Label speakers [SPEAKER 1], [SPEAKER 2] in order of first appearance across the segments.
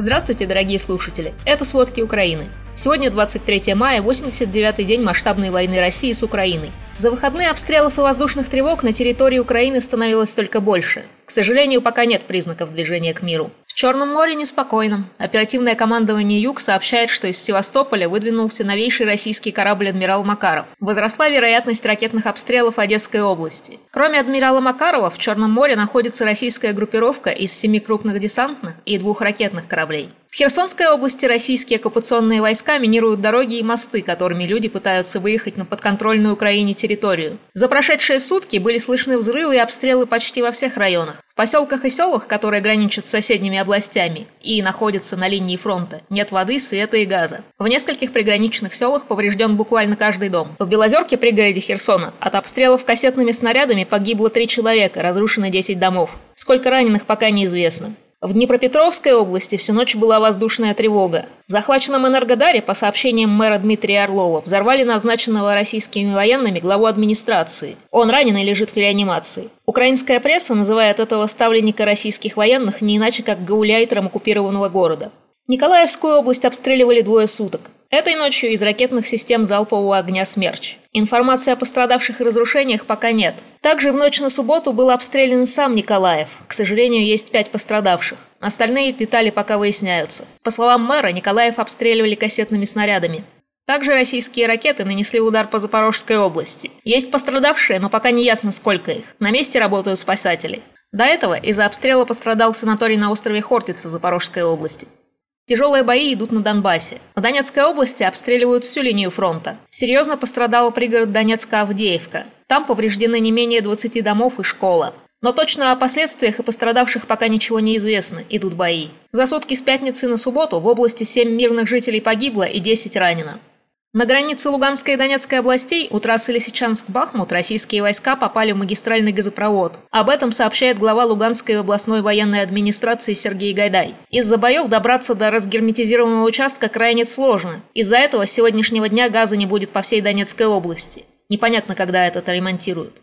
[SPEAKER 1] Здравствуйте, дорогие слушатели! Это «Сводки Украины». Сегодня 23 мая, 89-й день масштабной войны России с Украиной. За выходные обстрелов и воздушных тревог на территории Украины становилось только больше. К сожалению, пока нет признаков движения к миру. Черном море неспокойно. Оперативное командование «Юг» сообщает, что из Севастополя выдвинулся новейший российский корабль «Адмирал Макаров». Возросла вероятность ракетных обстрелов Одесской области. Кроме «Адмирала Макарова» в Черном море находится российская группировка из семи крупных десантных и двух ракетных кораблей. В Херсонской области российские оккупационные войска минируют дороги и мосты, которыми люди пытаются выехать на подконтрольную Украине территорию. За прошедшие сутки были слышны взрывы и обстрелы почти во всех районах. Поселках и селах, которые граничат с соседними областями и находятся на линии фронта, нет воды, света и газа. В нескольких приграничных селах поврежден буквально каждый дом. В Белозерке, пригороде Херсона, от обстрелов кассетными снарядами погибло три человека, разрушено 10 домов. Сколько раненых пока неизвестно. В Днепропетровской области всю ночь была воздушная тревога. В захваченном Энергодаре, по сообщениям мэра Дмитрия Орлова, взорвали назначенного российскими военными главу администрации. Он ранен и лежит в реанимации. Украинская пресса называет этого ставленника российских военных не иначе как гауляйтером оккупированного города. Николаевскую область обстреливали двое суток. Этой ночью из ракетных систем залпового огня «Смерч». Информации о пострадавших и разрушениях пока нет. Также в ночь на субботу был обстрелян сам Николаев. К сожалению, есть пять пострадавших. Остальные детали пока выясняются. По словам мэра, Николаев обстреливали кассетными снарядами. Также российские ракеты нанесли удар по Запорожской области. Есть пострадавшие, но пока не ясно, сколько их. На месте работают спасатели. До этого из-за обстрела пострадал санаторий на острове Хортица Запорожской области. Тяжелые бои идут на Донбассе. В Донецкой области обстреливают всю линию фронта. Серьезно пострадал пригород Донецка Авдеевка. Там повреждены не менее 20 домов и школа. Но точно о последствиях и пострадавших пока ничего не известно, идут бои. За сутки с пятницы на субботу в области 7 мирных жителей погибло и 10 ранено. На границе Луганской и Донецкой областей у трассы Лисичанск-Бахмут российские войска попали в магистральный газопровод. Об этом сообщает глава Луганской областной военной администрации Сергей Гайдай. Из-за боев добраться до разгерметизированного участка крайне сложно. Из-за этого с сегодняшнего дня газа не будет по всей Донецкой области. Непонятно, когда это ремонтируют.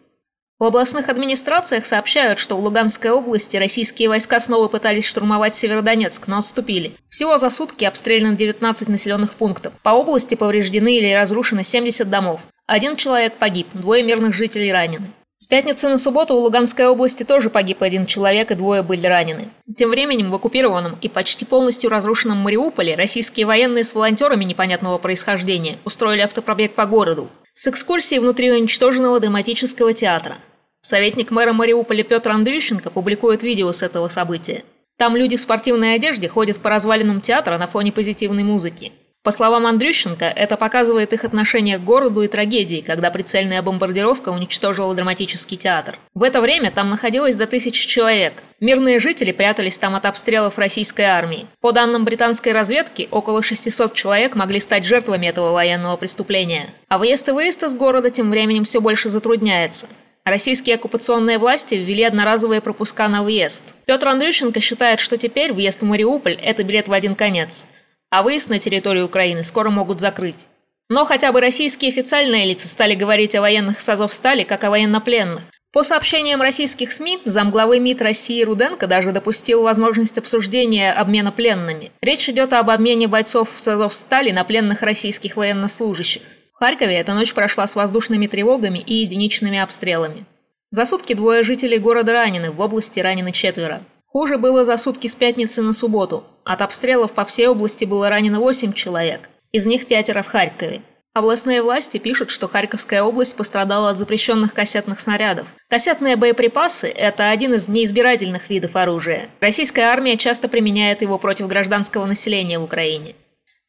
[SPEAKER 1] В областных администрациях сообщают, что в Луганской области российские войска снова пытались штурмовать Северодонецк, но отступили. Всего за сутки обстреляно 19 населенных пунктов. По области повреждены или разрушены 70 домов. Один человек погиб, двое мирных жителей ранены. С пятницы на субботу в Луганской области тоже погиб один человек и двое были ранены. Тем временем в оккупированном и почти полностью разрушенном Мариуполе российские военные с волонтерами непонятного происхождения устроили автопробег по городу с экскурсией внутри уничтоженного драматического театра. Советник мэра Мариуполя Петр Андрющенко публикует видео с этого события. Там люди в спортивной одежде ходят по развалинам театра на фоне позитивной музыки. По словам Андрющенко, это показывает их отношение к городу и трагедии, когда прицельная бомбардировка уничтожила драматический театр. В это время там находилось до тысячи человек. Мирные жители прятались там от обстрелов российской армии. По данным британской разведки, около 600 человек могли стать жертвами этого военного преступления. А въезд и выезд из города тем временем все больше затрудняется. Российские оккупационные власти ввели одноразовые пропуска на въезд. Петр Андрющенко считает, что теперь въезд в Мариуполь – это билет в один конец а выезд на территорию Украины скоро могут закрыть. Но хотя бы российские официальные лица стали говорить о военных с Азовстали как о военнопленных. По сообщениям российских СМИ, замглавы МИД России Руденко даже допустил возможность обсуждения обмена пленными. Речь идет об обмене бойцов с Азовстали на пленных российских военнослужащих. В Харькове эта ночь прошла с воздушными тревогами и единичными обстрелами. За сутки двое жителей города ранены, в области ранены четверо. Хуже было за сутки с пятницы на субботу. От обстрелов по всей области было ранено 8 человек, из них пятеро в Харькове. Областные власти пишут, что Харьковская область пострадала от запрещенных кассетных снарядов. Кассетные боеприпасы – это один из неизбирательных видов оружия. Российская армия часто применяет его против гражданского населения в Украине.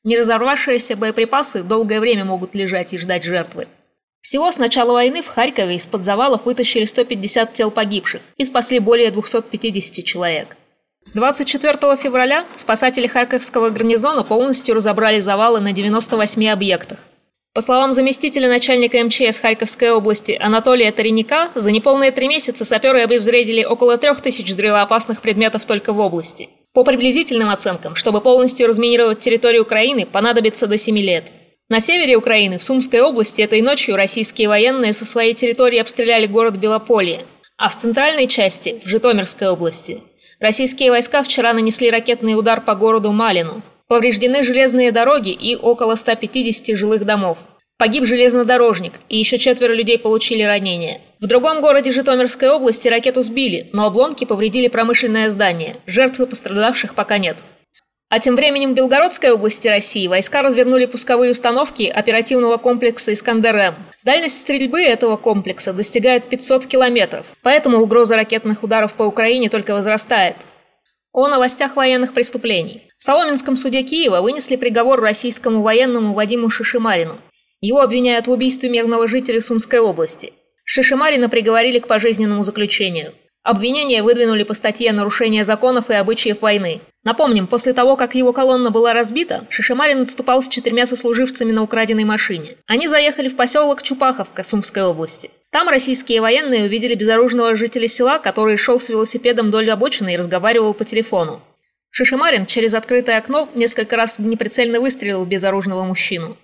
[SPEAKER 1] Неразорвавшиеся боеприпасы долгое время могут лежать и ждать жертвы. Всего с начала войны в Харькове из-под завалов вытащили 150 тел погибших и спасли более 250 человек. С 24 февраля спасатели Харьковского гарнизона полностью разобрали завалы на 98 объектах. По словам заместителя начальника МЧС Харьковской области Анатолия Тареника, за неполные три месяца саперы обезвредили около 3000 взрывоопасных предметов только в области. По приблизительным оценкам, чтобы полностью разминировать территорию Украины, понадобится до 7 лет. На севере Украины, в Сумской области, этой ночью российские военные со своей территории обстреляли город Белополье, а в центральной части, в Житомирской области, Российские войска вчера нанесли ракетный удар по городу Малину. Повреждены железные дороги и около 150 жилых домов. Погиб железнодорожник, и еще четверо людей получили ранения. В другом городе Житомирской области ракету сбили, но обломки повредили промышленное здание. Жертв и пострадавших пока нет. А тем временем в Белгородской области России войска развернули пусковые установки оперативного комплекса «Искандер-М». Дальность стрельбы этого комплекса достигает 500 километров, поэтому угроза ракетных ударов по Украине только возрастает. О новостях военных преступлений. В Соломенском суде Киева вынесли приговор российскому военному Вадиму Шишимарину. Его обвиняют в убийстве мирного жителя Сумской области. Шишимарина приговорили к пожизненному заключению. Обвинения выдвинули по статье «Нарушение законов и обычаев войны». Напомним, после того, как его колонна была разбита, Шишимарин отступал с четырьмя сослуживцами на украденной машине. Они заехали в поселок Чупаховка Сумской области. Там российские военные увидели безоружного жителя села, который шел с велосипедом вдоль обочины и разговаривал по телефону. Шишимарин через открытое окно несколько раз неприцельно выстрелил в безоружного мужчину.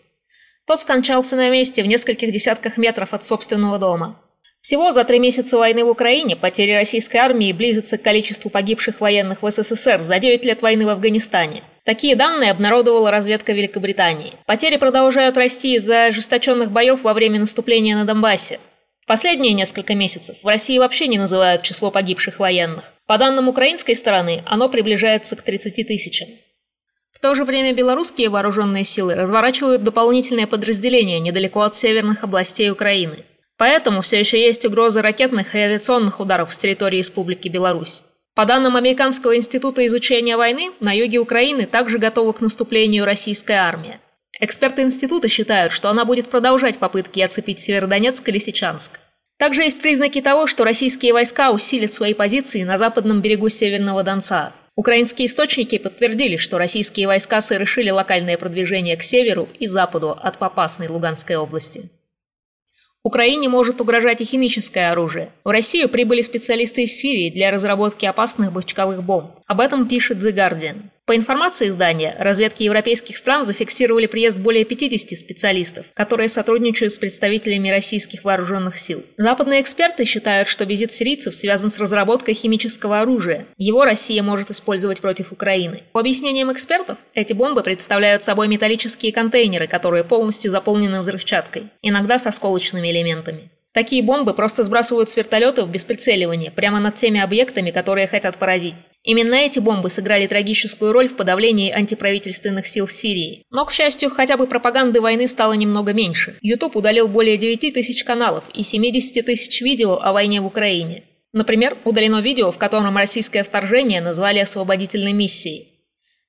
[SPEAKER 1] Тот скончался на месте в нескольких десятках метров от собственного дома. Всего за три месяца войны в Украине потери российской армии близятся к количеству погибших военных в СССР за 9 лет войны в Афганистане. Такие данные обнародовала разведка Великобритании. Потери продолжают расти из-за ожесточенных боев во время наступления на Донбассе. В последние несколько месяцев в России вообще не называют число погибших военных. По данным украинской стороны, оно приближается к 30 тысячам. В то же время белорусские вооруженные силы разворачивают дополнительные подразделения недалеко от северных областей Украины – Поэтому все еще есть угроза ракетных и авиационных ударов с территории Республики Беларусь. По данным Американского института изучения войны, на юге Украины также готова к наступлению российская армия. Эксперты института считают, что она будет продолжать попытки оцепить Северодонецк и Лисичанск. Также есть признаки того, что российские войска усилят свои позиции на западном берегу Северного Донца. Украинские источники подтвердили, что российские войска совершили локальное продвижение к северу и западу от Попасной Луганской области. Украине может угрожать и химическое оружие. В Россию прибыли специалисты из Сирии для разработки опасных бочковых бомб. Об этом пишет The Guardian. По информации издания, разведки европейских стран зафиксировали приезд более 50 специалистов, которые сотрудничают с представителями российских вооруженных сил. Западные эксперты считают, что визит сирийцев связан с разработкой химического оружия. Его Россия может использовать против Украины. По объяснениям экспертов, эти бомбы представляют собой металлические контейнеры, которые полностью заполнены взрывчаткой, иногда с осколочными элементами. Такие бомбы просто сбрасывают с вертолетов без прицеливания, прямо над теми объектами, которые хотят поразить. Именно эти бомбы сыграли трагическую роль в подавлении антиправительственных сил Сирии. Но, к счастью, хотя бы пропаганды войны стало немного меньше. YouTube удалил более 9 тысяч каналов и 70 тысяч видео о войне в Украине. Например, удалено видео, в котором российское вторжение назвали освободительной миссией.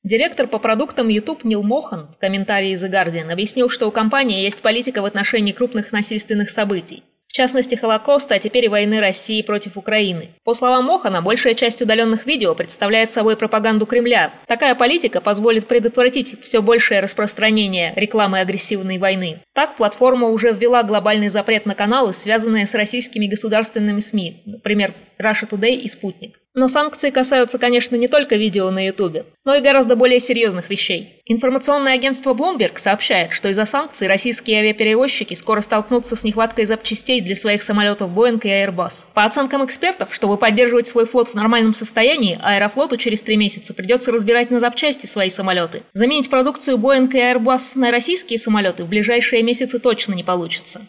[SPEAKER 1] Директор по продуктам YouTube Нил Мохан в комментарии The Guardian объяснил, что у компании есть политика в отношении крупных насильственных событий. В частности, Холокоста, а теперь и войны России против Украины. По словам Мохана, большая часть удаленных видео представляет собой пропаганду Кремля. Такая политика позволит предотвратить все большее распространение рекламы агрессивной войны. Так, платформа уже ввела глобальный запрет на каналы, связанные с российскими государственными СМИ, например, Russia Today и Спутник. Но санкции касаются, конечно, не только видео на Ютубе, но и гораздо более серьезных вещей. Информационное агентство Bloomberg сообщает, что из-за санкций российские авиаперевозчики скоро столкнутся с нехваткой запчастей для своих самолетов Boeing и Airbus. По оценкам экспертов, чтобы поддерживать свой флот в нормальном состоянии, Аэрофлоту через три месяца придется разбирать на запчасти свои самолеты. Заменить продукцию Boeing и Airbus на российские самолеты в ближайшие месяцы точно не получится.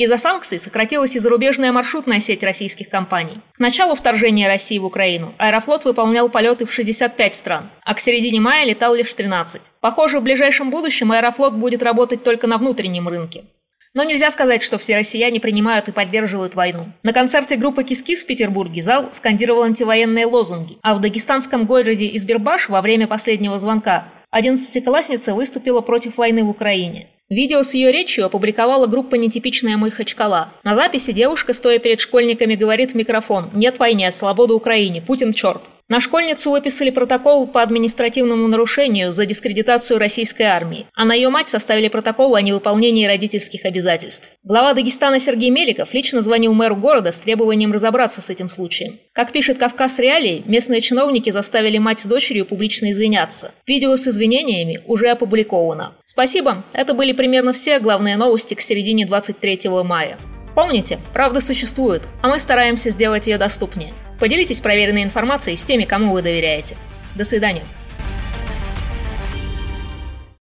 [SPEAKER 1] Из-за санкций сократилась и зарубежная маршрутная сеть российских компаний. К началу вторжения России в Украину Аэрофлот выполнял полеты в 65 стран, а к середине мая летал лишь в 13. Похоже, в ближайшем будущем Аэрофлот будет работать только на внутреннем рынке. Но нельзя сказать, что все россияне принимают и поддерживают войну. На концерте группы «Кис-Кис» в Петербурге зал скандировал антивоенные лозунги, а в дагестанском городе Избербаш во время последнего звонка 11-классница выступила против войны в Украине. Видео с ее речью опубликовала группа «Нетипичная Махачкала». На записи девушка, стоя перед школьниками, говорит в микрофон «Нет войне, свобода Украине, Путин черт». На школьницу выписали протокол по административному нарушению за дискредитацию российской армии, а на ее мать составили протокол о невыполнении родительских обязательств. Глава Дагестана Сергей Меликов лично звонил мэру города с требованием разобраться с этим случаем. Как пишет Кавказ Реалии, местные чиновники заставили мать с дочерью публично извиняться. Видео с извинениями уже опубликовано. Спасибо, это были примерно все главные новости к середине 23 мая. Помните, правда существует, а мы стараемся сделать ее доступнее. Поделитесь проверенной информацией с теми, кому вы доверяете. До свидания.